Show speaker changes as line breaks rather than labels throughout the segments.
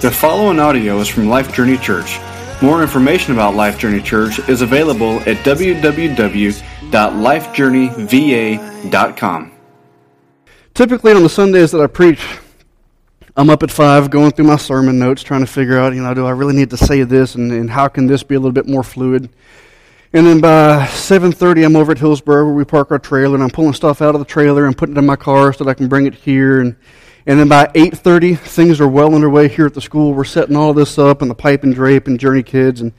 The following audio is from Life Journey Church. More information about Life Journey Church is available at www.lifejourneyva.com.
Typically, on the Sundays that I preach, I'm up at five going through my sermon notes, trying to figure out, you know, do I really need to say this, and, and how can this be a little bit more fluid? And then by 7:30, I'm over at Hillsboro where we park our trailer, and I'm pulling stuff out of the trailer and putting it in my car so that I can bring it here. And and then by 8:30, things are well underway here at the school. We're setting all this up, and the pipe and drape and Journey Kids. And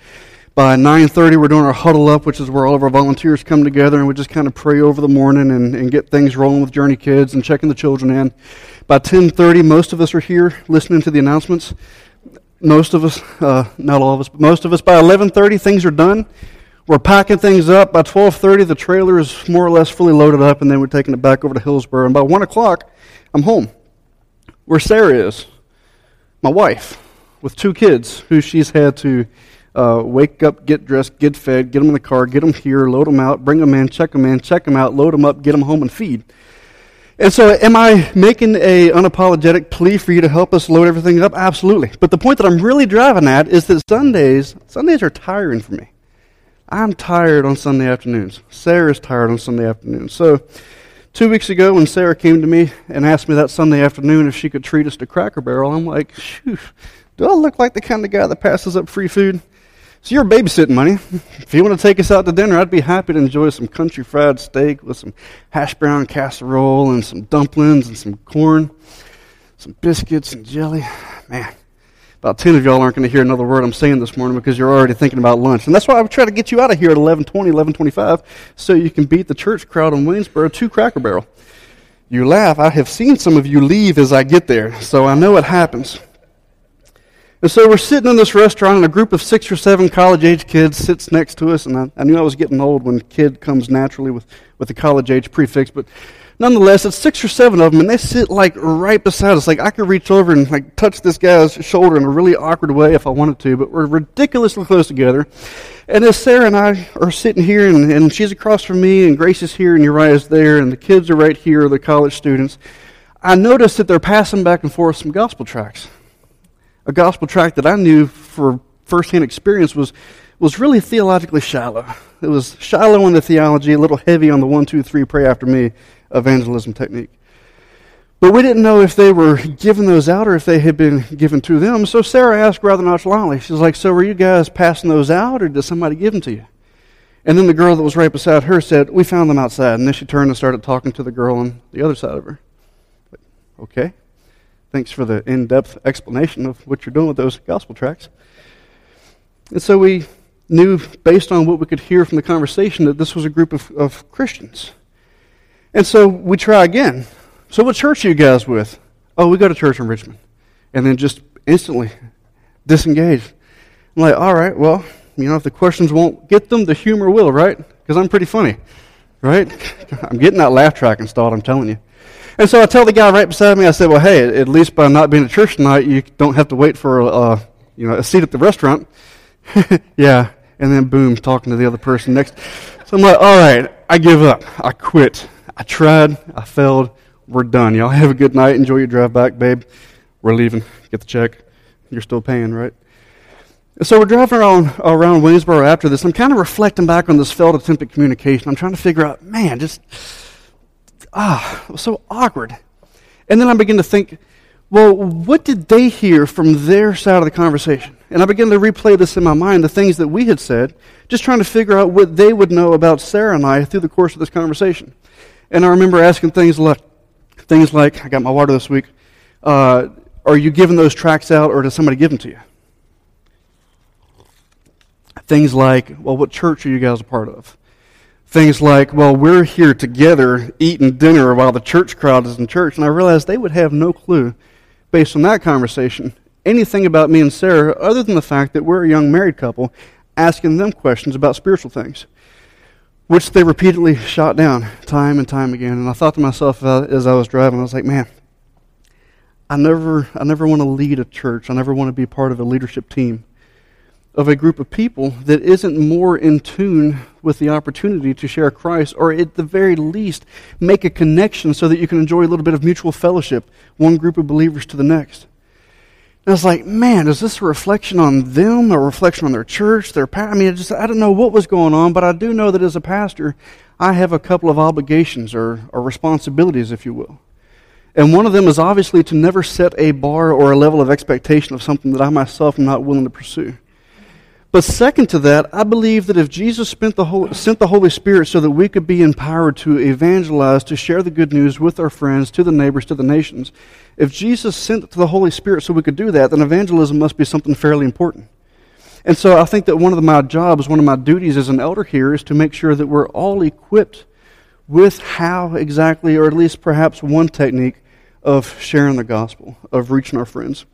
by 9:30, we're doing our huddle up, which is where all of our volunteers come together, and we just kind of pray over the morning and, and get things rolling with Journey Kids and checking the children in. By 10:30, most of us are here listening to the announcements. Most of us, uh, not all of us, but most of us. By 11:30, things are done we're packing things up. By 12:30, the trailer is more or less fully loaded up, and then we're taking it back over to Hillsboro. And by one o'clock, I'm home. Where Sarah is, my wife, with two kids, who she's had to uh, wake up, get dressed, get fed, get them in the car, get them here, load them out, bring them in, check them in, check them out, load them up, get them home, and feed. And so, am I making a unapologetic plea for you to help us load everything up? Absolutely. But the point that I'm really driving at is that Sundays, Sundays are tiring for me. I'm tired on Sunday afternoons. Sarah's tired on Sunday afternoons. So, two weeks ago, when Sarah came to me and asked me that Sunday afternoon if she could treat us to Cracker Barrel, I'm like, Shoo, do I look like the kind of guy that passes up free food? So, you're babysitting money. If you want to take us out to dinner, I'd be happy to enjoy some country fried steak with some hash brown casserole and some dumplings and some corn, some biscuits and jelly. Man, about 10 of y'all aren't going to hear another word I'm saying this morning because you're already thinking about lunch. And that's why I try to get you out of here at 1120, 1125 so you can beat the church crowd in Waynesboro to Cracker Barrel. You laugh. I have seen some of you leave as I get there, so I know it happens. And so we're sitting in this restaurant, and a group of six or seven college age kids sits next to us. And I, I knew I was getting old when kid comes naturally with, with the college age prefix, but nonetheless, it's six or seven of them, and they sit like right beside us. Like I could reach over and like touch this guy's shoulder in a really awkward way if I wanted to, but we're ridiculously close together. And as Sarah and I are sitting here, and, and she's across from me, and Grace is here, and Uriah's there, and the kids are right here, the college students, I noticed that they're passing back and forth some gospel tracts. A gospel tract that I knew for firsthand experience was was really theologically shallow. It was shallow in the theology, a little heavy on the one, two, three, pray after me evangelism technique. But we didn't know if they were giving those out or if they had been given to them. So Sarah asked rather nonchalantly, She's like, So were you guys passing those out or did somebody give them to you? And then the girl that was right beside her said, We found them outside. And then she turned and started talking to the girl on the other side of her. Okay. Thanks for the in depth explanation of what you're doing with those gospel tracts. And so we knew, based on what we could hear from the conversation, that this was a group of, of Christians. And so we try again. So, what church are you guys with? Oh, we go to church in Richmond. And then just instantly disengage. I'm like, all right, well, you know, if the questions won't get them, the humor will, right? Because I'm pretty funny, right? I'm getting that laugh track installed, I'm telling you. And so I tell the guy right beside me, I said, well, hey, at least by not being at church tonight, you don't have to wait for a, you know, a seat at the restaurant. yeah. And then boom, talking to the other person next. So I'm like, all right, I give up. I quit. I tried, I failed, we're done. Y'all have a good night. Enjoy your drive back, babe. We're leaving. Get the check. You're still paying, right? So we're driving around, around Waynesboro after this. I'm kind of reflecting back on this failed attempt at communication. I'm trying to figure out, man, just, ah, it was so awkward. And then I begin to think, well, what did they hear from their side of the conversation? And I begin to replay this in my mind, the things that we had said, just trying to figure out what they would know about Sarah and I through the course of this conversation. And I remember asking things like, things like, I got my water this week. Uh, are you giving those tracts out, or does somebody give them to you? Things like, well, what church are you guys a part of? Things like, well, we're here together eating dinner while the church crowd is in church. And I realized they would have no clue, based on that conversation, anything about me and Sarah other than the fact that we're a young married couple asking them questions about spiritual things which they repeatedly shot down time and time again. And I thought to myself uh, as I was driving, I was like, man, I never, I never want to lead a church. I never want to be part of a leadership team of a group of people that isn't more in tune with the opportunity to share Christ, or at the very least, make a connection so that you can enjoy a little bit of mutual fellowship, one group of believers to the next. I was like, man, is this a reflection on them, a reflection on their church, their pa-? I mean, I just I don't know what was going on, but I do know that as a pastor, I have a couple of obligations or, or responsibilities, if you will. And one of them is obviously to never set a bar or a level of expectation of something that I myself am not willing to pursue. But second to that, I believe that if Jesus the Holy, sent the Holy Spirit so that we could be empowered to evangelize, to share the good news with our friends, to the neighbors, to the nations, if Jesus sent the Holy Spirit so we could do that, then evangelism must be something fairly important. And so I think that one of my jobs, one of my duties as an elder here is to make sure that we're all equipped with how exactly, or at least perhaps one technique of sharing the gospel, of reaching our friends.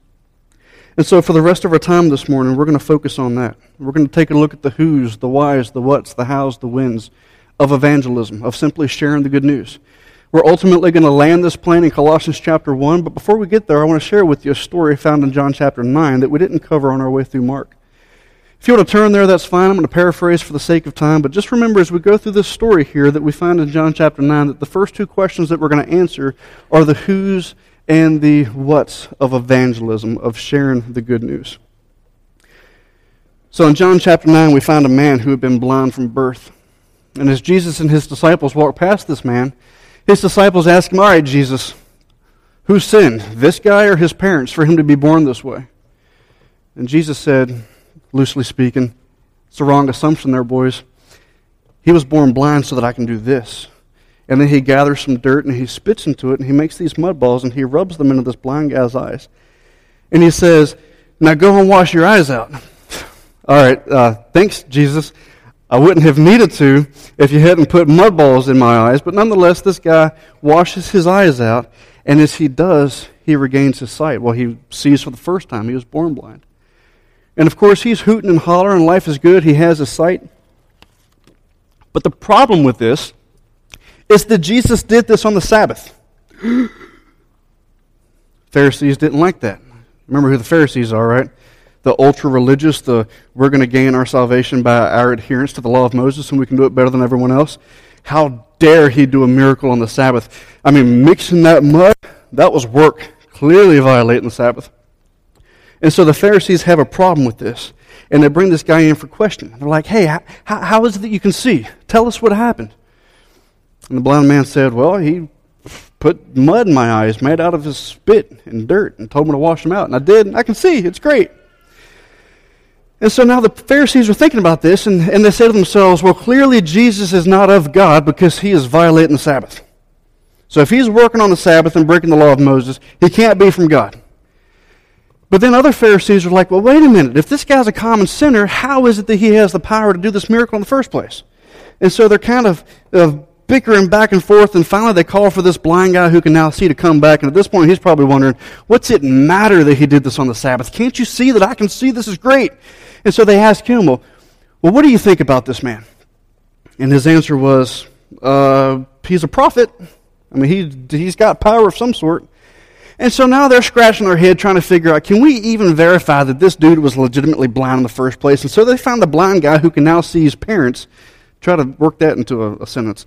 And so, for the rest of our time this morning, we're going to focus on that. We're going to take a look at the who's, the whys, the what's, the how's, the whens of evangelism, of simply sharing the good news. We're ultimately going to land this plane in Colossians chapter 1, but before we get there, I want to share with you a story found in John chapter 9 that we didn't cover on our way through Mark. If you want to turn there, that's fine. I'm going to paraphrase for the sake of time, but just remember as we go through this story here that we find in John chapter 9 that the first two questions that we're going to answer are the who's and the what's of evangelism, of sharing the good news. So in John chapter 9, we find a man who had been blind from birth. And as Jesus and his disciples walked past this man, his disciples asked him, All right, Jesus, who sinned, this guy or his parents, for him to be born this way? And Jesus said, loosely speaking, it's a wrong assumption there, boys. He was born blind so that I can do this. And then he gathers some dirt and he spits into it and he makes these mud balls and he rubs them into this blind guy's eyes. And he says, Now go and wash your eyes out. All right, uh, thanks, Jesus. I wouldn't have needed to if you hadn't put mud balls in my eyes, but nonetheless, this guy washes his eyes out, and as he does, he regains his sight. Well, he sees for the first time. He was born blind. And of course, he's hooting and hollering, life is good, he has his sight. But the problem with this is that Jesus did this on the Sabbath. Pharisees didn't like that. Remember who the Pharisees are, right? The ultra religious, the we're going to gain our salvation by our adherence to the law of Moses and we can do it better than everyone else. How dare he do a miracle on the Sabbath? I mean, mixing that mud, that was work, clearly violating the Sabbath. And so the Pharisees have a problem with this. And they bring this guy in for question. They're like, hey, how, how is it that you can see? Tell us what happened. And the blind man said, Well, he put mud in my eyes made out of his spit and dirt and told me to wash them out. And I did, and I can see. It's great. And so now the Pharisees are thinking about this, and, and they say to themselves, Well, clearly Jesus is not of God because he is violating the Sabbath. So if he's working on the Sabbath and breaking the law of Moses, he can't be from God. But then other Pharisees are like, Well, wait a minute. If this guy's a common sinner, how is it that he has the power to do this miracle in the first place? And so they're kind of, of bickering back and forth, and finally they call for this blind guy who can now see to come back. And at this point, he's probably wondering, what's it matter that he did this on the Sabbath? Can't you see that I can see this is great? And so they ask him, well, well what do you think about this man? And his answer was, uh, he's a prophet. I mean, he, he's got power of some sort. And so now they're scratching their head trying to figure out can we even verify that this dude was legitimately blind in the first place? And so they found the blind guy who can now see his parents. Try to work that into a, a sentence.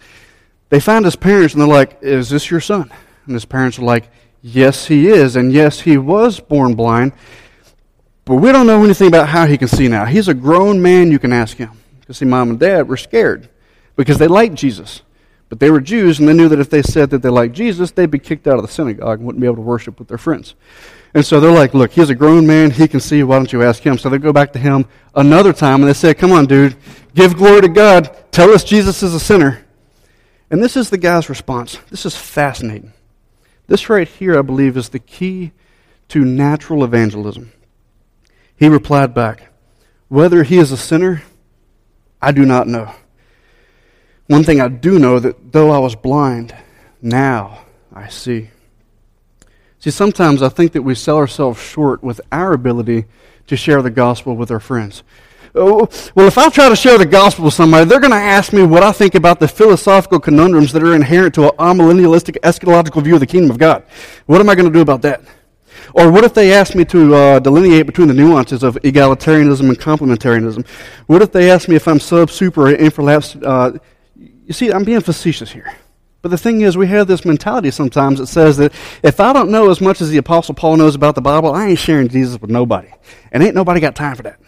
They find his parents and they're like, Is this your son? And his parents are like, Yes, he is. And yes, he was born blind. But we don't know anything about how he can see now. He's a grown man, you can ask him. Because, see, mom and dad were scared because they liked Jesus. But they were Jews, and they knew that if they said that they liked Jesus, they'd be kicked out of the synagogue and wouldn't be able to worship with their friends. And so they're like, Look, he's a grown man. He can see. Why don't you ask him? So they go back to him another time, and they say, Come on, dude. Give glory to God. Tell us Jesus is a sinner. And this is the guy's response. This is fascinating. This right here, I believe, is the key to natural evangelism. He replied back, Whether he is a sinner, I do not know. One thing I do know that though I was blind, now I see. See, sometimes I think that we sell ourselves short with our ability to share the gospel with our friends. Well, if I try to share the gospel with somebody, they're going to ask me what I think about the philosophical conundrums that are inherent to a millennialistic eschatological view of the kingdom of God. What am I going to do about that? Or what if they ask me to uh, delineate between the nuances of egalitarianism and complementarianism? What if they ask me if I'm sub, super, or infralapse? Uh, you see, I'm being facetious here. But the thing is, we have this mentality sometimes that says that if I don't know as much as the Apostle Paul knows about the Bible, I ain't sharing Jesus with nobody. And ain't nobody got time for that.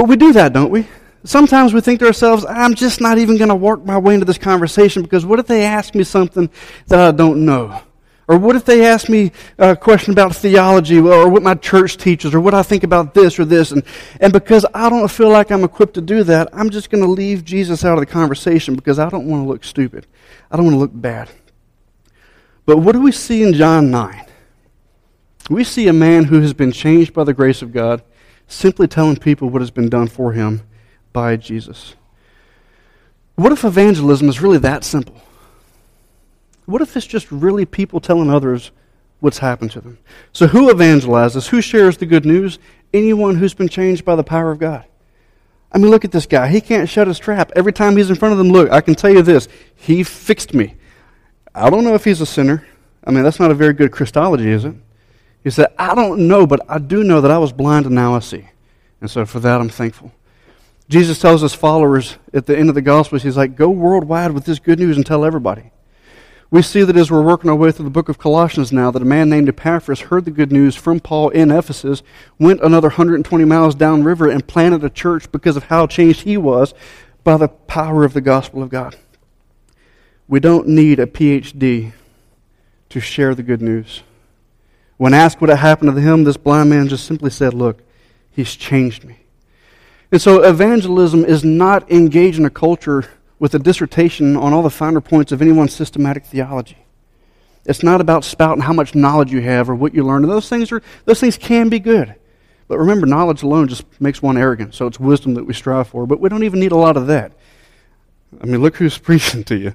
But we do that, don't we? Sometimes we think to ourselves, I'm just not even going to work my way into this conversation because what if they ask me something that I don't know? Or what if they ask me a question about theology or what my church teaches or what I think about this or this? And, and because I don't feel like I'm equipped to do that, I'm just going to leave Jesus out of the conversation because I don't want to look stupid. I don't want to look bad. But what do we see in John 9? We see a man who has been changed by the grace of God simply telling people what has been done for him by Jesus. What if evangelism is really that simple? What if it's just really people telling others what's happened to them? So, who evangelizes? Who shares the good news? Anyone who's been changed by the power of God. I mean, look at this guy. He can't shut his trap. Every time he's in front of them, look, I can tell you this. He fixed me. I don't know if he's a sinner. I mean, that's not a very good Christology, is it? He said, I don't know, but I do know that I was blind and now I see. And so for that, I'm thankful. Jesus tells his followers at the end of the Gospels, he's like, go worldwide with this good news and tell everybody. We see that as we're working our way through the book of Colossians now, that a man named Epaphras heard the good news from Paul in Ephesus, went another 120 miles downriver, and planted a church because of how changed he was by the power of the gospel of God. We don't need a PhD to share the good news. When asked what had happened to him, this blind man just simply said, Look, he's changed me. And so evangelism is not engaging a culture with a dissertation on all the finer points of anyone's systematic theology. It's not about spouting how much knowledge you have or what you learn. And those things are those things can be good. But remember, knowledge alone just makes one arrogant. So it's wisdom that we strive for. But we don't even need a lot of that. I mean, look who's preaching to you.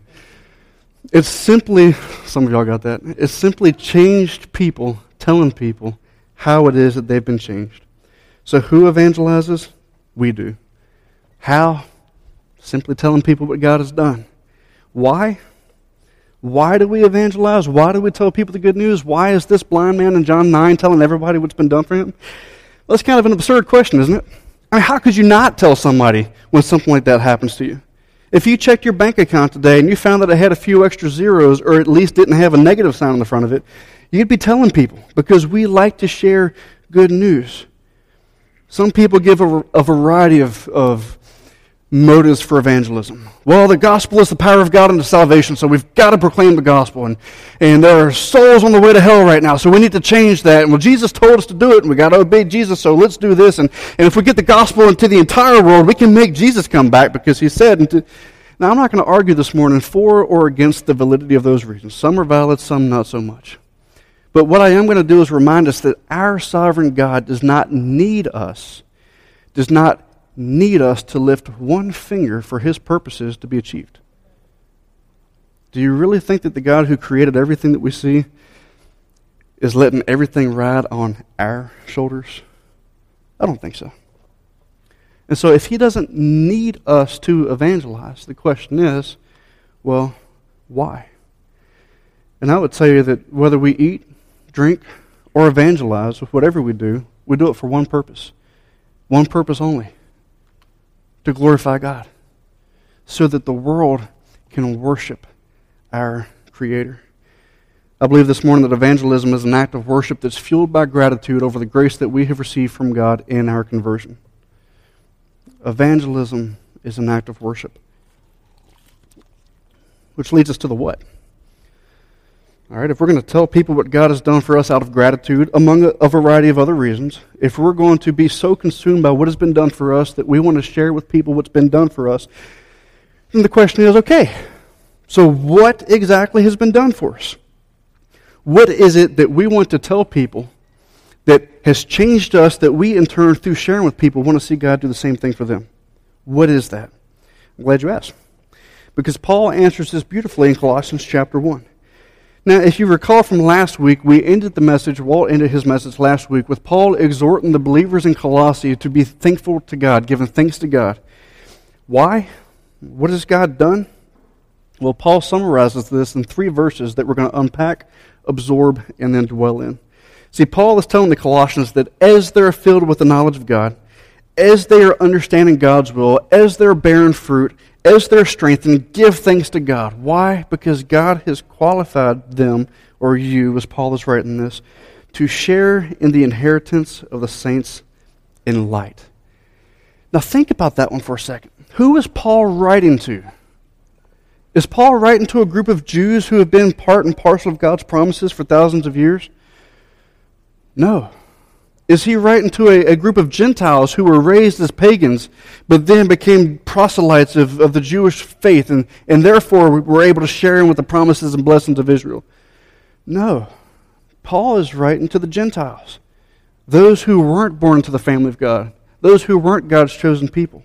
It's simply, some of y'all got that. It's simply changed people telling people how it is that they've been changed. So who evangelizes? We do. How? Simply telling people what God has done. Why? Why do we evangelize? Why do we tell people the good news? Why is this blind man in John 9 telling everybody what's been done for him? Well, that's kind of an absurd question, isn't it? I mean, how could you not tell somebody when something like that happens to you? If you checked your bank account today and you found that it had a few extra zeros or at least didn't have a negative sign on the front of it, you'd be telling people because we like to share good news. Some people give a, a variety of, of motives for evangelism. Well, the gospel is the power of God unto salvation, so we've got to proclaim the gospel. And, and there are souls on the way to hell right now, so we need to change that. And well, Jesus told us to do it, and we got to obey Jesus, so let's do this. And, and if we get the gospel into the entire world, we can make Jesus come back because he said. Into, now, I'm not going to argue this morning for or against the validity of those reasons. Some are valid, some not so much. But what I am going to do is remind us that our sovereign God does not need us, does not need us to lift one finger for his purposes to be achieved. Do you really think that the God who created everything that we see is letting everything ride on our shoulders? I don't think so. And so, if he doesn't need us to evangelize, the question is well, why? And I would you that whether we eat, drink, or evangelize, with whatever we do, we do it for one purpose. One purpose only to glorify God so that the world can worship our Creator. I believe this morning that evangelism is an act of worship that's fueled by gratitude over the grace that we have received from God in our conversion. Evangelism is an act of worship. Which leads us to the what? All right, if we're going to tell people what God has done for us out of gratitude, among a, variety of other reasons, if we're going to be so consumed by what has been done for us that we want to share with people what's been done for us, then the question is okay, so what exactly has been done for us? What is it that we want to tell people that has changed us that we, in turn, through sharing with people, want to see God do the same thing for them? What is that? I'm glad you asked. Because Paul answers this beautifully in Colossians chapter 1. Now, if you recall from last week, we ended the message, Walt ended his message last week with Paul exhorting the believers in Colossae to be thankful to God, giving thanks to God. Why? What has God done? Well, Paul summarizes this in three verses that we're going to unpack, absorb, and then dwell in. See, Paul is telling the Colossians that as they're filled with the knowledge of God, as they are understanding God's will, as they're bearing fruit, as their strength and give thanks to God. Why? Because God has qualified them, or you, as Paul is writing this, to share in the inheritance of the saints in light. Now, think about that one for a second. Who is Paul writing to? Is Paul writing to a group of Jews who have been part and parcel of God's promises for thousands of years? No. Is he writing to a, a, group of Gentiles who were raised as pagans, but then became proselytes of, of the Jewish faith and, and therefore were able to share in with the promises and blessings of Israel? No. Paul is writing to the Gentiles, those who weren't born into the family of God, those who weren't God's chosen people.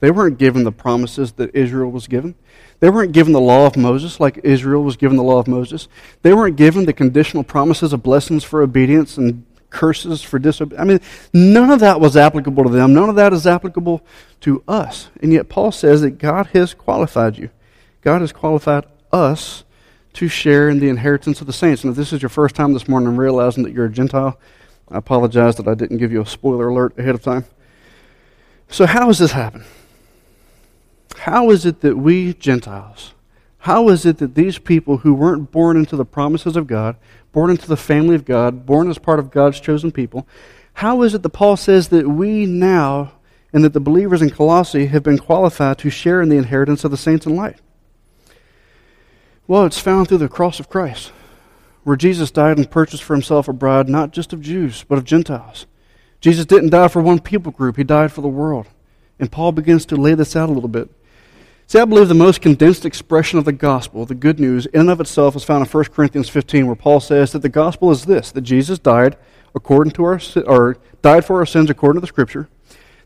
They weren't given the promises that Israel was given. They weren't given the law of Moses like Israel was given the law of Moses. They weren't given the conditional promises of blessings for obedience and curses for disobedience. I mean, none of that was applicable to them. None of that is applicable to us. And yet, Paul says that God has qualified you. God has qualified us to share in the inheritance of the saints. And if this is your first time this morning realizing that you're a Gentile, I apologize that I didn't give you a spoiler alert ahead of time. So, how does this happen? How is it that we Gentiles, how is it that these people who weren't born into the promises of God, born into the family of God, born as part of God's chosen people, how is it that Paul says that we now and that the believers in Colossae have been qualified to share in the inheritance of the saints in light? Well, it's found through the cross of Christ, where Jesus died and purchased for himself a bride not just of Jews, but of Gentiles. Jesus didn't die for one people group, he died for the world. And Paul begins to lay this out a little bit. See, I believe the most condensed expression of the gospel, the good news, in and of itself is found in 1 Corinthians 15, where Paul says that the gospel is this that Jesus died according to our or died for our sins according to the scripture,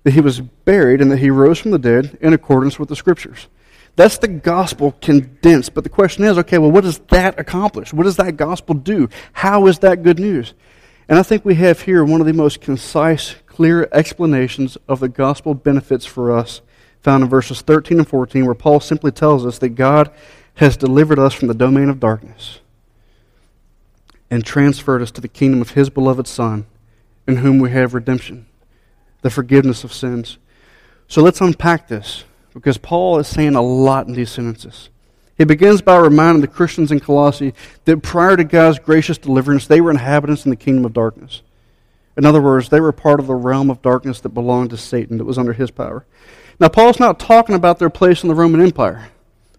that he was buried and that he rose from the dead in accordance with the scriptures. That's the gospel condensed. But the question is, okay, well, what does that accomplish? What does that gospel do? How is that good news? And I think we have here one of the most concise, clear explanations of the gospel benefits for us found in verses 13 and 14, where Paul simply tells us that God has delivered us from the domain of darkness and transferred us to the kingdom of his beloved Son, in whom we have redemption, the forgiveness of sins. So let's unpack this, because Paul is saying a lot in these sentences. He begins by reminding the Christians in Colossae that prior to God's gracious deliverance, they were inhabitants in the kingdom of darkness. In other words, they were part of the realm of darkness that belonged to Satan, that was under his power. Now, Paul's not talking about their place in the Roman Empire.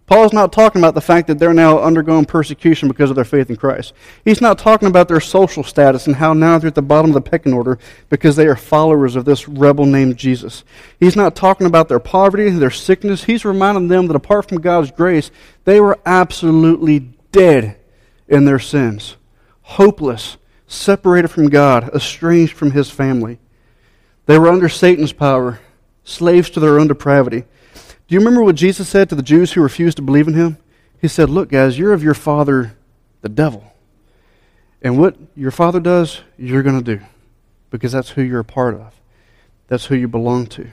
Paul's not talking about the fact that they're now undergoing persecution because of their faith in Christ. He's not talking about their social status and how now they're at the bottom of the pecking order because they are followers of this rebel named Jesus. He's not talking about their poverty, their sickness. He's reminding them that apart from God's grace, they were absolutely dead in their sins, hopeless, separated from God, estranged from his family. They were under Satan's power slaves to their own depravity. Do you remember what Jesus said to the Jews who refused to believe in him? He said, Look, guys, you're of your father, the devil. And what your father does, you're going to do because that's who you're a part of, that's who you belong to.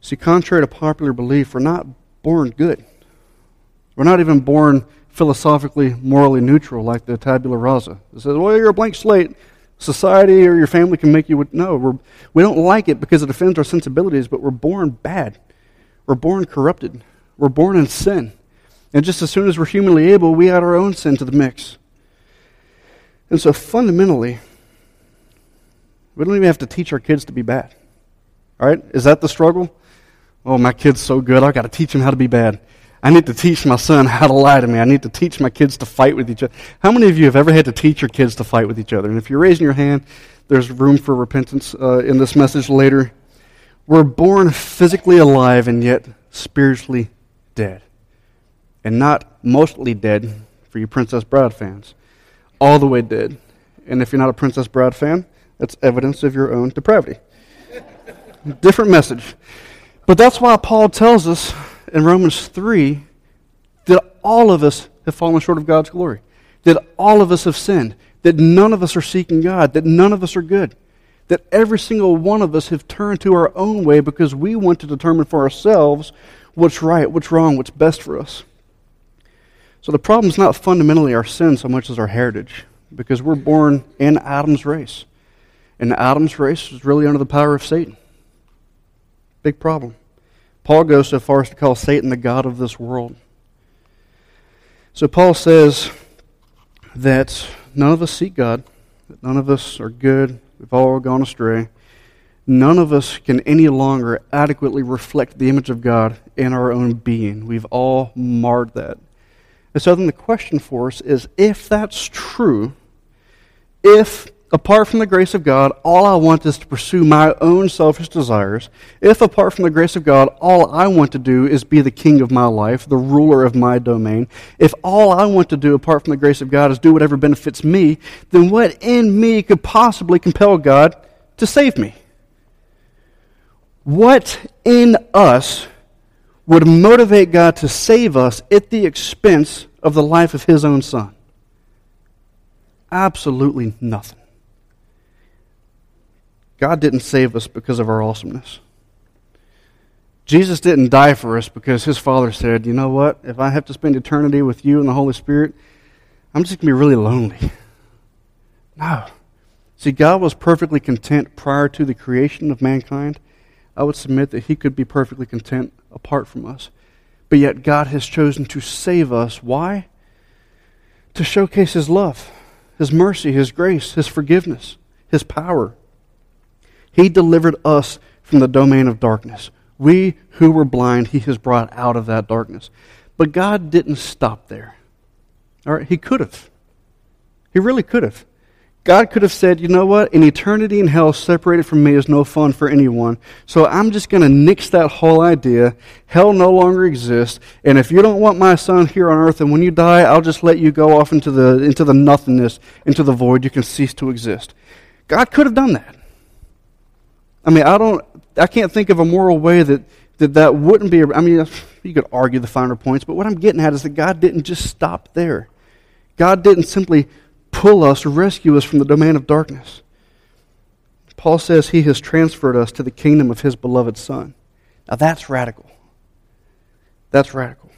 See, contrary to popular belief, we're not born good. We're not even born philosophically, morally neutral like the tabula rasa. It says, well, you're a blank slate society or your family can make you no we're, we don't like it because it offends our sensibilities but we're born bad. We're born corrupted. We're born in sin. And just as soon as we're humanly able we add our own sin to the mix. And so fundamentally we don't even have to teach our kids to be bad. All right? Is that the struggle? Oh my kid's so good i've got to teach him how to be bad I need to teach my son how to lie to me. I need to teach my kids to fight with each other. How many of you have ever had to teach your kids to fight with each other? And if you're raising your hand, there's room for repentance uh, in this message later. We're born physically alive and yet spiritually dead. And not mostly dead for you Princess Bride fans, all the way dead. And if you're not a Princess Bride fan, that's evidence of your own depravity. Different message. But that's why Paul tells us in Romans 3 that all of us have fallen short of God's glory, that all of us have sinned, that none of us are seeking God, that none of us are good, that every single one of us have turned to our own way because we want to determine for ourselves what's right, what's wrong, what's best for us. So the problem is not fundamentally our sin so much as our heritage, because we're born in Adam's race. And Adam's race was really under the power of Satan. Big problem. Paul goes so far as to call Satan the God of this world. So Paul says that none of us seek God, that none of us are good, we've all gone astray. None of us can any longer adequately reflect the image of God in our own being. We've all marred that. And so then the question for us is if that's true, if apart from the grace of God, all I want is to pursue my own selfish desires, if apart from the grace of God, all I want to do is be the king of my life, the ruler of my domain, if all I want to do apart from the grace of God is do whatever benefits me, then what in me could possibly compel God to save me? What in us would motivate God to save us at the expense of the life of his own son? Absolutely nothing. God didn't save us because of our awesomeness. Jesus didn't die for us because his Father said, you know what? If I have to spend eternity with you and the Holy Spirit, I'm just going to be really lonely. No. See, God was perfectly content prior to the creation of mankind. I would submit that he could be perfectly content apart from us. But yet, God has chosen to save us. Why? To showcase his love, his mercy, his grace, his forgiveness, his power. He delivered us from the domain of darkness. We who were blind, He has brought out of that darkness. But God didn't stop there. All right, He could have. He really could have. God could have said, you know what? An eternity in hell separated from me is no fun for anyone. So I'm just going to nix that whole idea. Hell no longer exists. And if you don't want my son here on earth, and when you die, I'll just let you go off into the, into the nothingness, into the void. You can cease to exist. God could have done that. I mean, I don't, I can't think of a moral way that that, that wouldn't be. I mean, you could argue the finer points, but what I'm getting at is that God didn't just stop there. God didn't simply pull us, rescue us from the domain of darkness. Paul says he has transferred us to the kingdom of his beloved Son. Now that's radical. That's radical.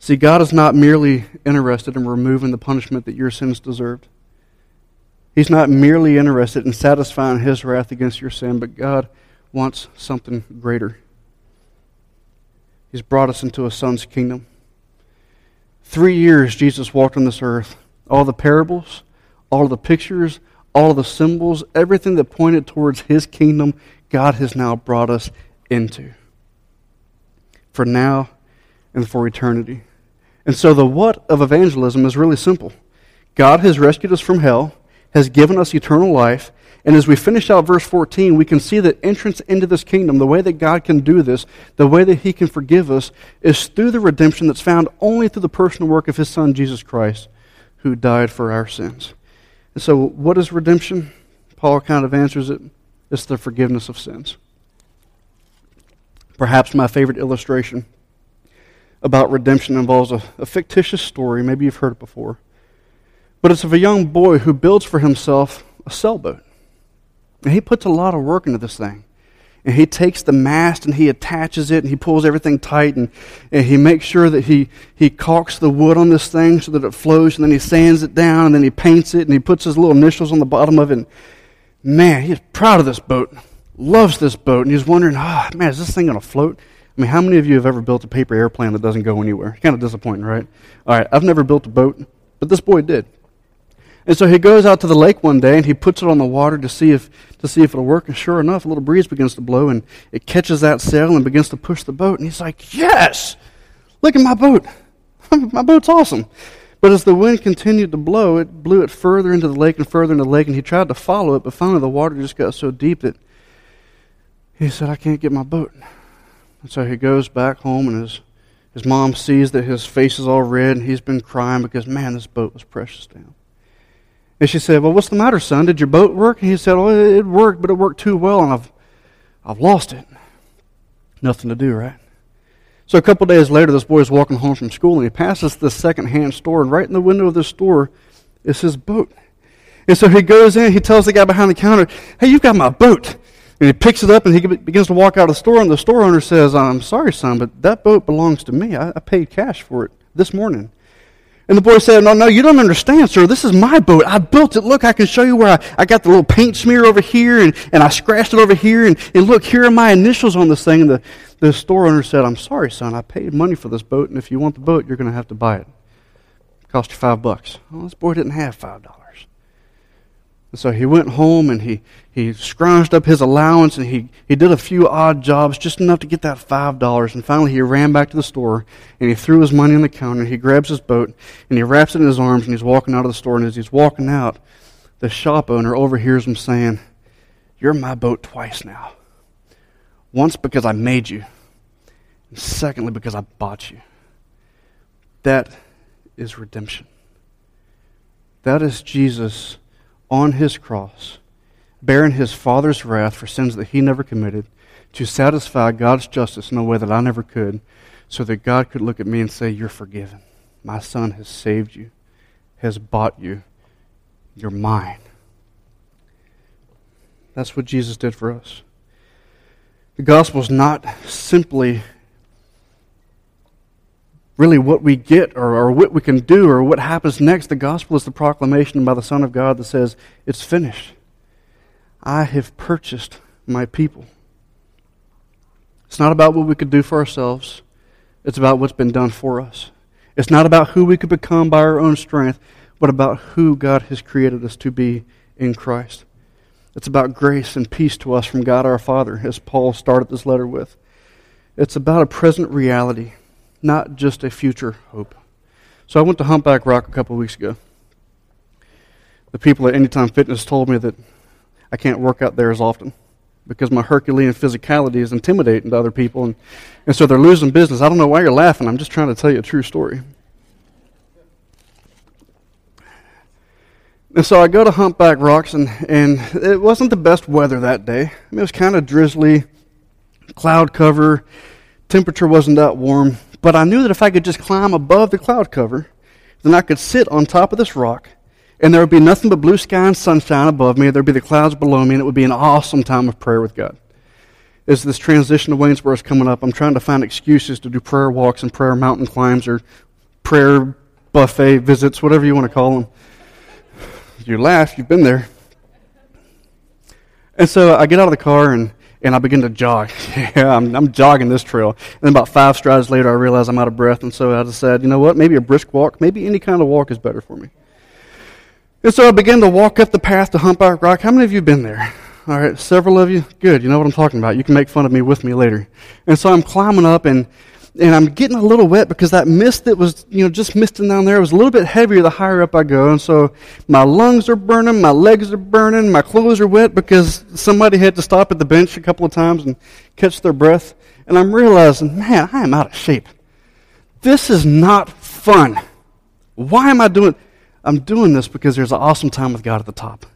See, God is not merely interested in removing the punishment that your sins deserved. He's not merely interested in satisfying his wrath against your sin, but God wants something greater. He's brought us into a son's kingdom. Three years Jesus walked on this earth. All the parables, all the pictures, all the symbols, everything that pointed towards his kingdom, God has now brought us into. For now and for eternity. And so the what of evangelism is really simple. God has rescued us from hell has given us eternal life. And as we finish out verse 14, we can see that entrance into this kingdom, the way that God can do this, the way that He can forgive us, is through the redemption that's found only through the personal work of His Son, Jesus Christ, who died for our sins. And so, what is redemption? Paul kind of answers it it's the forgiveness of sins. Perhaps my favorite illustration about redemption involves a, a fictitious story. Maybe you've heard it before. But it's of a young boy who builds for himself a sailboat. And he puts a lot of work into this thing. And he takes the mast and he attaches it and he pulls everything tight and, and he makes sure that he, he caulks the wood on this thing so that it flows and then he sands it down and then he paints it and he puts his little initials on the bottom of it. And man, he's proud of this boat, loves this boat, and he's wondering, ah, oh, man, is this thing going to float? I mean, how many of you have ever built a paper airplane that doesn't go anywhere? Kind of disappointing, right? All right, I've never built a boat, but this boy did. And so he goes out to the lake one day and he puts it on the water to see if to see if it'll work. And sure enough, a little breeze begins to blow and it catches that sail and begins to push the boat. And he's like, "Yes, look at my boat! my boat's awesome." But as the wind continued to blow, it blew it further into the lake and further into the lake. And he tried to follow it, but finally the water just got so deep that he said, "I can't get my boat." And so he goes back home and his his mom sees that his face is all red and he's been crying because man, this boat was precious to him. And she said, Well, what's the matter, son? Did your boat work? And he said, Oh, it worked, but it worked too well, and I've, I've lost it. Nothing to do, right? So a couple days later, this boy is walking home from school, and he passes this second-hand store, and right in the window of this store is his boat. And so he goes in, he tells the guy behind the counter, Hey, you've got my boat. And he picks it up and he begins to walk out of the store, and the store owner says, I'm sorry, son, but that boat belongs to me. I, I paid cash for it this morning. And the boy said, No, no, you don't understand, sir. This is my boat. I built it. Look, I can show you where I, I got the little paint smear over here, and, and I scratched it over here, and, and look, here are my initials on this thing. And the, the store owner said, I'm sorry, son. I paid money for this boat, and if you want the boat, you're going to have to buy it. it. Cost you five bucks. Well, this boy didn't have five dollars. And so he went home and he, he scrounged up his allowance and he, he did a few odd jobs, just enough to get that $5. And finally he ran back to the store and he threw his money on the counter. He grabs his boat and he wraps it in his arms and he's walking out of the store. And as he's walking out, the shop owner overhears him saying, You're my boat twice now. Once because I made you, and secondly because I bought you. That is redemption. That is Jesus on his cross, bearing his Father's wrath for sins that he never committed, to satisfy God's justice in a way that I never could, so that God could look at me and say, You're forgiven. My Son has saved you, has bought you. You're mine. That's what Jesus did for us. The gospel is not simply really what we get or, or what we can do or what happens next. The gospel is the proclamation by the Son of God that says, It's finished. I have purchased my people. It's not about what we could do for ourselves, it's about what's been done for us. It's not about who we could become by our own strength, but about who God has created us to be in Christ. It's about grace and peace to us from God our Father, as Paul started this letter with. It's about a present reality not just a future hope. So I went to Humpback Rock a couple of weeks ago. The people at Anytime Fitness told me that I can't work out there as often because my Herculean physicality is intimidating to other people, and, and so they're losing business. I don't know why you're laughing. I'm just trying to tell you a true story. And so I go to Humpback Rocks, and, and it wasn't the best weather that day. I mean, it was kind of drizzly, cloud cover, temperature wasn't that warm. But I knew that if I could just climb above the cloud cover, then I could sit on top of this rock, and there would be nothing but blue sky and sunshine above me. There'd be the clouds below me, and it would be an awesome time of prayer with God. As this transition to Waynesboro is coming up, I'm trying to find excuses to do prayer walks and prayer mountain climbs or prayer buffet visits, whatever you want to call them. You laugh, you've been there. And so I get out of the car and and I begin to jog. yeah, I'm, I'm, jogging this trail. And about five strides later, I realize I'm out of breath, and so I decided, you know what, maybe a brisk walk, maybe any kind of walk is better for me. And so I begin to walk up the path to Humpback Rock. How many of you have been there? All right, several of you? Good, you know what I'm talking about. You can make fun of me with me later. And so I'm climbing up, and and I'm getting a little wet because that mist that was, you know, just misting down there was a little bit heavier the higher up I go. And so my lungs are burning, my legs are burning, my clothes are wet because somebody had to stop at the bench a couple of times and catch their breath. And I'm realizing, man, I am out of shape. This is not fun. Why am I doing I'm doing this because there's an awesome time with God at the top.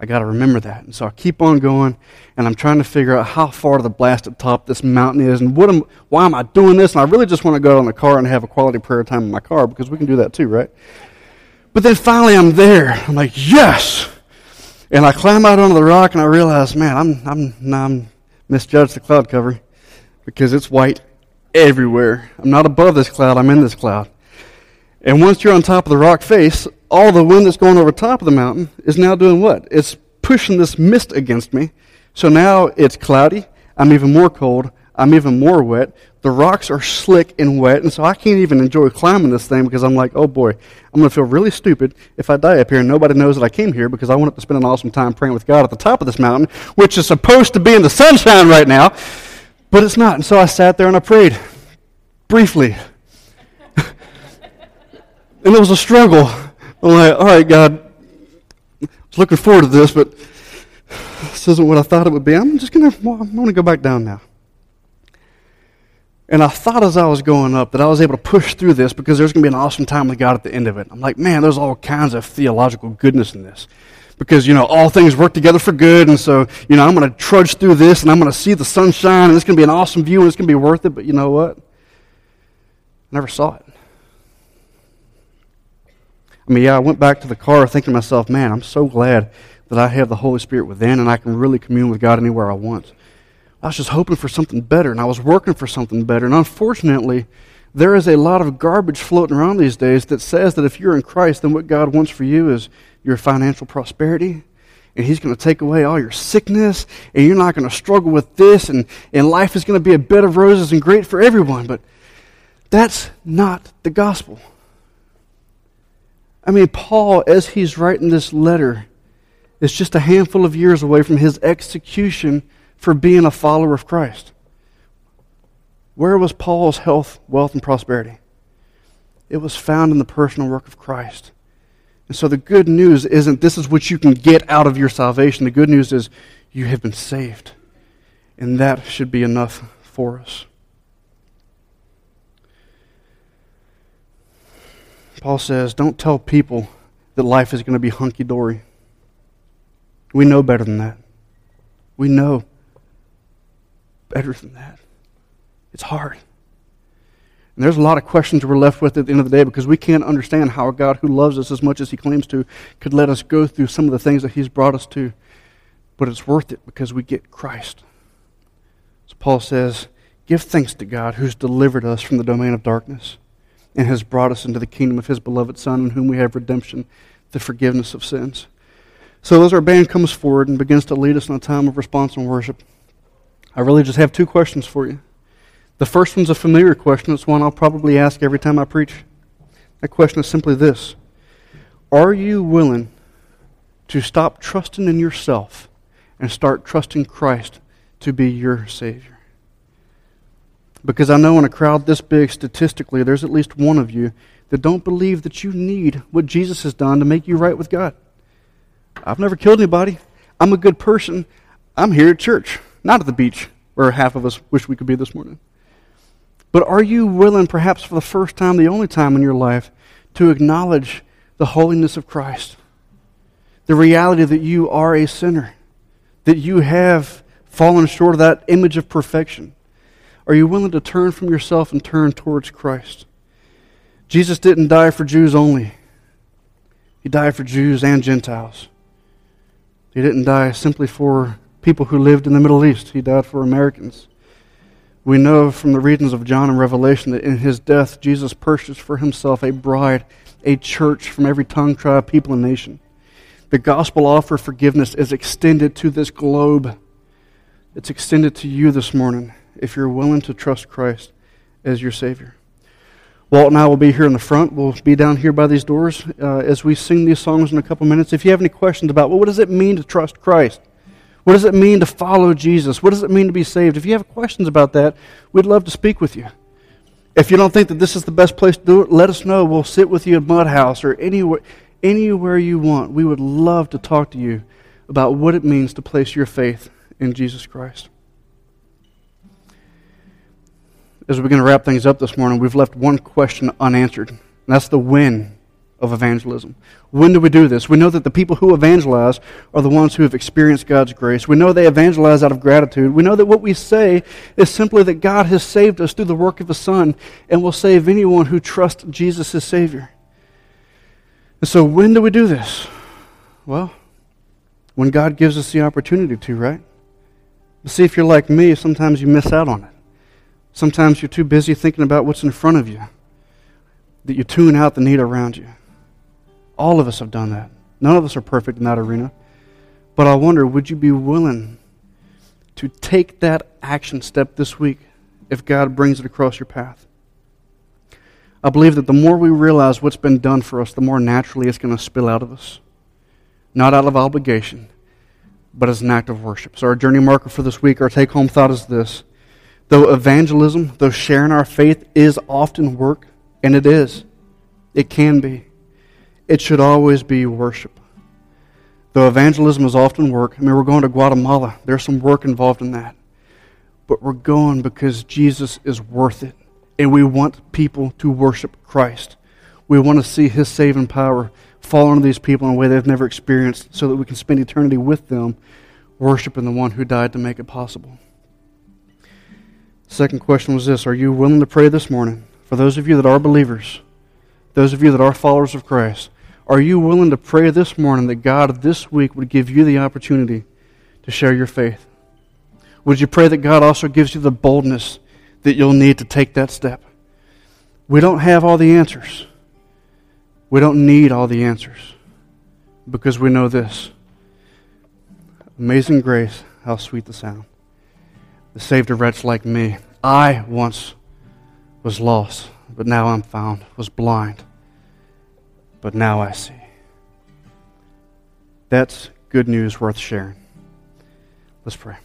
I got to remember that. And so I keep on going, and I'm trying to figure out how far to the blasted top this mountain is, and what am, why am I doing this? And I really just want to go out in the car and have a quality prayer time in my car because we can do that too, right? But then finally I'm there. I'm like, yes! And I climb out onto the rock, and I realize, man, I'm, I'm, I'm misjudged the cloud cover because it's white everywhere. I'm not above this cloud, I'm in this cloud. And once you're on top of the rock face, all the wind that's going over top of the mountain is now doing what? It's pushing this mist against me. So now it's cloudy. I'm even more cold. I'm even more wet. The rocks are slick and wet, and so I can't even enjoy climbing this thing because I'm like, oh boy, I'm going to feel really stupid if I die up here and nobody knows that I came here because I wanted to spend an awesome time praying with God at the top of this mountain, which is supposed to be in the sunshine right now, but it's not. And so I sat there and I prayed briefly. And it was a struggle. I'm like, all right, God, I was looking forward to this, but this isn't what I thought it would be. I'm just gonna, I'm gonna go back down now. And I thought as I was going up that I was able to push through this because there's going to be an awesome time with God at the end of it. I'm like, man, there's all kinds of theological goodness in this. Because, you know, all things work together for good. And so, you know, I'm going to trudge through this and I'm going to see the sunshine and it's going to be an awesome view and it's going to be worth it. But you know what? I never saw it. I mean, yeah, I went back to the car thinking to myself, man, I'm so glad that I have the Holy Spirit within and I can really commune with God anywhere I want. I was just hoping for something better and I was working for something better. And unfortunately, There is a lot of garbage floating around these days that says that if you're in Christ, then what God wants for you is your financial prosperity, and He's going to take away all your sickness, and you're not going to struggle with this, and, and life is going to be a bed of roses and great for everyone. But that's not the gospel. I mean, Paul, as he's writing this letter, is just a handful of years away from his execution for being a follower of Christ. Where was Paul's health, wealth, and prosperity? It was found in the personal work of Christ. And so the good news isn't this is what you can get out of your salvation. The good news is you have been saved. And that should be enough for us. Paul says, Don't tell people that life is going to be hunky dory. We know better than that. We know better than that. It's hard. And there's a lot of questions we're left with at the end of the day because we can't understand how a God who loves us as much as he claims to could let us go through some of the things that he's brought us to. But it's worth it because we get Christ. So Paul says, Give thanks to God who's delivered us from the domain of darkness and has brought us into the kingdom of his beloved Son, in whom we have redemption, the forgiveness of sins. So as our band comes forward and begins to lead us in a time of response and worship, I really just have two questions for you. The first one's a familiar question. It's one I'll probably ask every time I preach. That question is simply this Are you willing to stop trusting in yourself and start trusting Christ to be your Savior? Because I know in a crowd this big, statistically, there's at least one of you that don't believe that you need what Jesus has done to make you right with God. I've never killed anybody. I'm a good person. I'm here at church, not at the beach, where half of us wish we could be this morning. But are you willing, perhaps for the first time, the only time in your life, to acknowledge the holiness of Christ? The reality that you are a sinner, that you have fallen short of that image of perfection. Are you willing to turn from yourself and turn towards Christ? Jesus didn't die for Jews only, He died for Jews and Gentiles. He didn't die simply for people who lived in the Middle East, He died for Americans. We know from the readings of John and Revelation that in his death, Jesus purchased for himself a bride, a church from every tongue, tribe, people, and nation. The gospel offer forgiveness is extended to this globe. It's extended to you this morning if you're willing to trust Christ as your Savior. Walt and I will be here in the front. We'll be down here by these doors uh, as we sing these songs in a couple minutes. If you have any questions about, well, what does it mean to trust Christ? What does it mean to follow Jesus? What does it mean to be saved? If you have questions about that, we'd love to speak with you. If you don't think that this is the best place to do it, let us know. We'll sit with you at Mud House or anywhere, anywhere you want. We would love to talk to you about what it means to place your faith in Jesus Christ. As we're going to wrap things up this morning, we've left one question unanswered, and that's the when of evangelism. When do we do this? We know that the people who evangelize are the ones who have experienced God's grace. We know they evangelize out of gratitude. We know that what we say is simply that God has saved us through the work of His Son and will save anyone who trusts Jesus as Savior. And so, when do we do this? Well, when God gives us the opportunity to, right? See, if you're like me, sometimes you miss out on it. Sometimes you're too busy thinking about what's in front of you that you tune out the need around you. All of us have done that. None of us are perfect in that arena. But I wonder would you be willing to take that action step this week if God brings it across your path? I believe that the more we realize what's been done for us, the more naturally it's going to spill out of us. Not out of obligation, but as an act of worship. So, our journey marker for this week, our take home thought is this. Though evangelism, though sharing our faith is often work, and it is, it can be, it should always be worship. Though evangelism is often work, I mean, we're going to Guatemala. There's some work involved in that. But we're going because Jesus is worth it. And we want people to worship Christ. We want to see his saving power fall on these people in a way they've never experienced so that we can spend eternity with them worshiping the one who died to make it possible. Second question was this Are you willing to pray this morning for those of you that are believers, those of you that are followers of Christ? Are you willing to pray this morning that God this week would give you the opportunity to share your faith? Would you pray that God also gives you the boldness that you'll need to take that step? We don't have all the answers. We don't need all the answers because we know this. Amazing grace, how sweet the sound. The saved a wretch like me. I once was lost, but now I'm found, was blind, but now I see. That's good news worth sharing. Let's pray.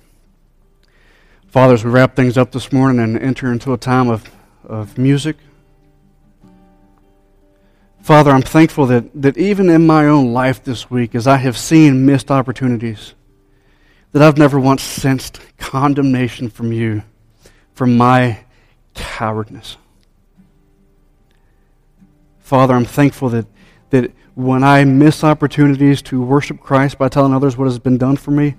Father, as we wrap things up this morning and enter into a time of, of music, Father, I'm thankful that, that even in my own life this week, as I have seen missed opportunities, that I've never once sensed condemnation from you for my cowardness. Father, I'm thankful that, that when I miss opportunities to worship Christ by telling others what has been done for me,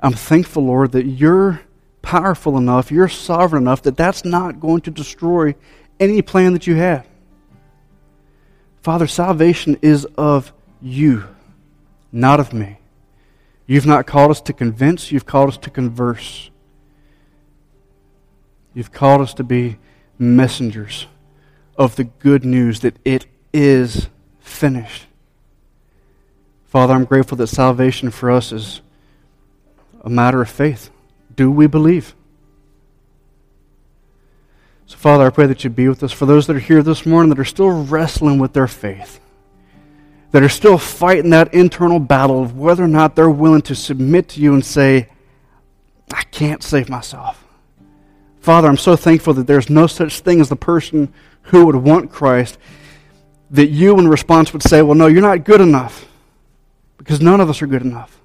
I'm thankful, Lord, that you're powerful enough, you're sovereign enough that that's not going to destroy any plan that you have. Father, salvation is of you, not of me. You've not called us to convince, you've called us to converse. You've called us to be messengers of the good news that it is finished. Father, I'm grateful that salvation for us is a matter of faith. Do we believe? So, Father, I pray that you be with us. For those that are here this morning that are still wrestling with their faith, that are still fighting that internal battle of whether or not they're willing to submit to you and say, I can't save myself. Father, I'm so thankful that there's no such thing as the person who would want Christ, that you in response would say, Well, no, you're not good enough. Because none of us are good enough.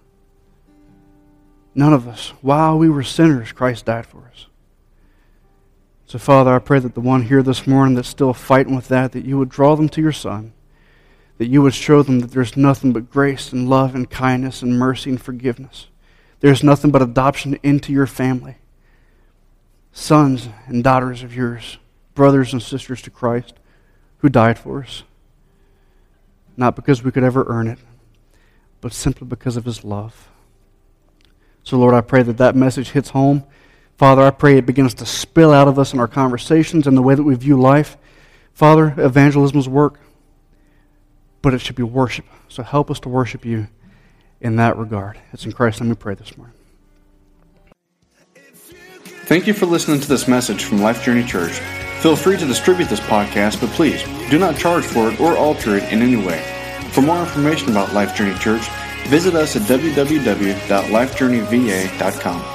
None of us. While we were sinners, Christ died for us. So, Father, I pray that the one here this morning that's still fighting with that, that you would draw them to your Son, that you would show them that there's nothing but grace and love and kindness and mercy and forgiveness. There's nothing but adoption into your family. Sons and daughters of yours, brothers and sisters to Christ, who died for us. Not because we could ever earn it, but simply because of his love. So, Lord, I pray that that message hits home Father, I pray it begins to spill out of us in our conversations and the way that we view life. Father, evangelism's work, but it should be worship. So help us to worship you in that regard. It's in Christ. Let me pray this morning.
Thank you for listening to this message from Life Journey Church. Feel free to distribute this podcast, but please do not charge for it or alter it in any way. For more information about Life Journey Church, visit us at www.lifejourneyva.com.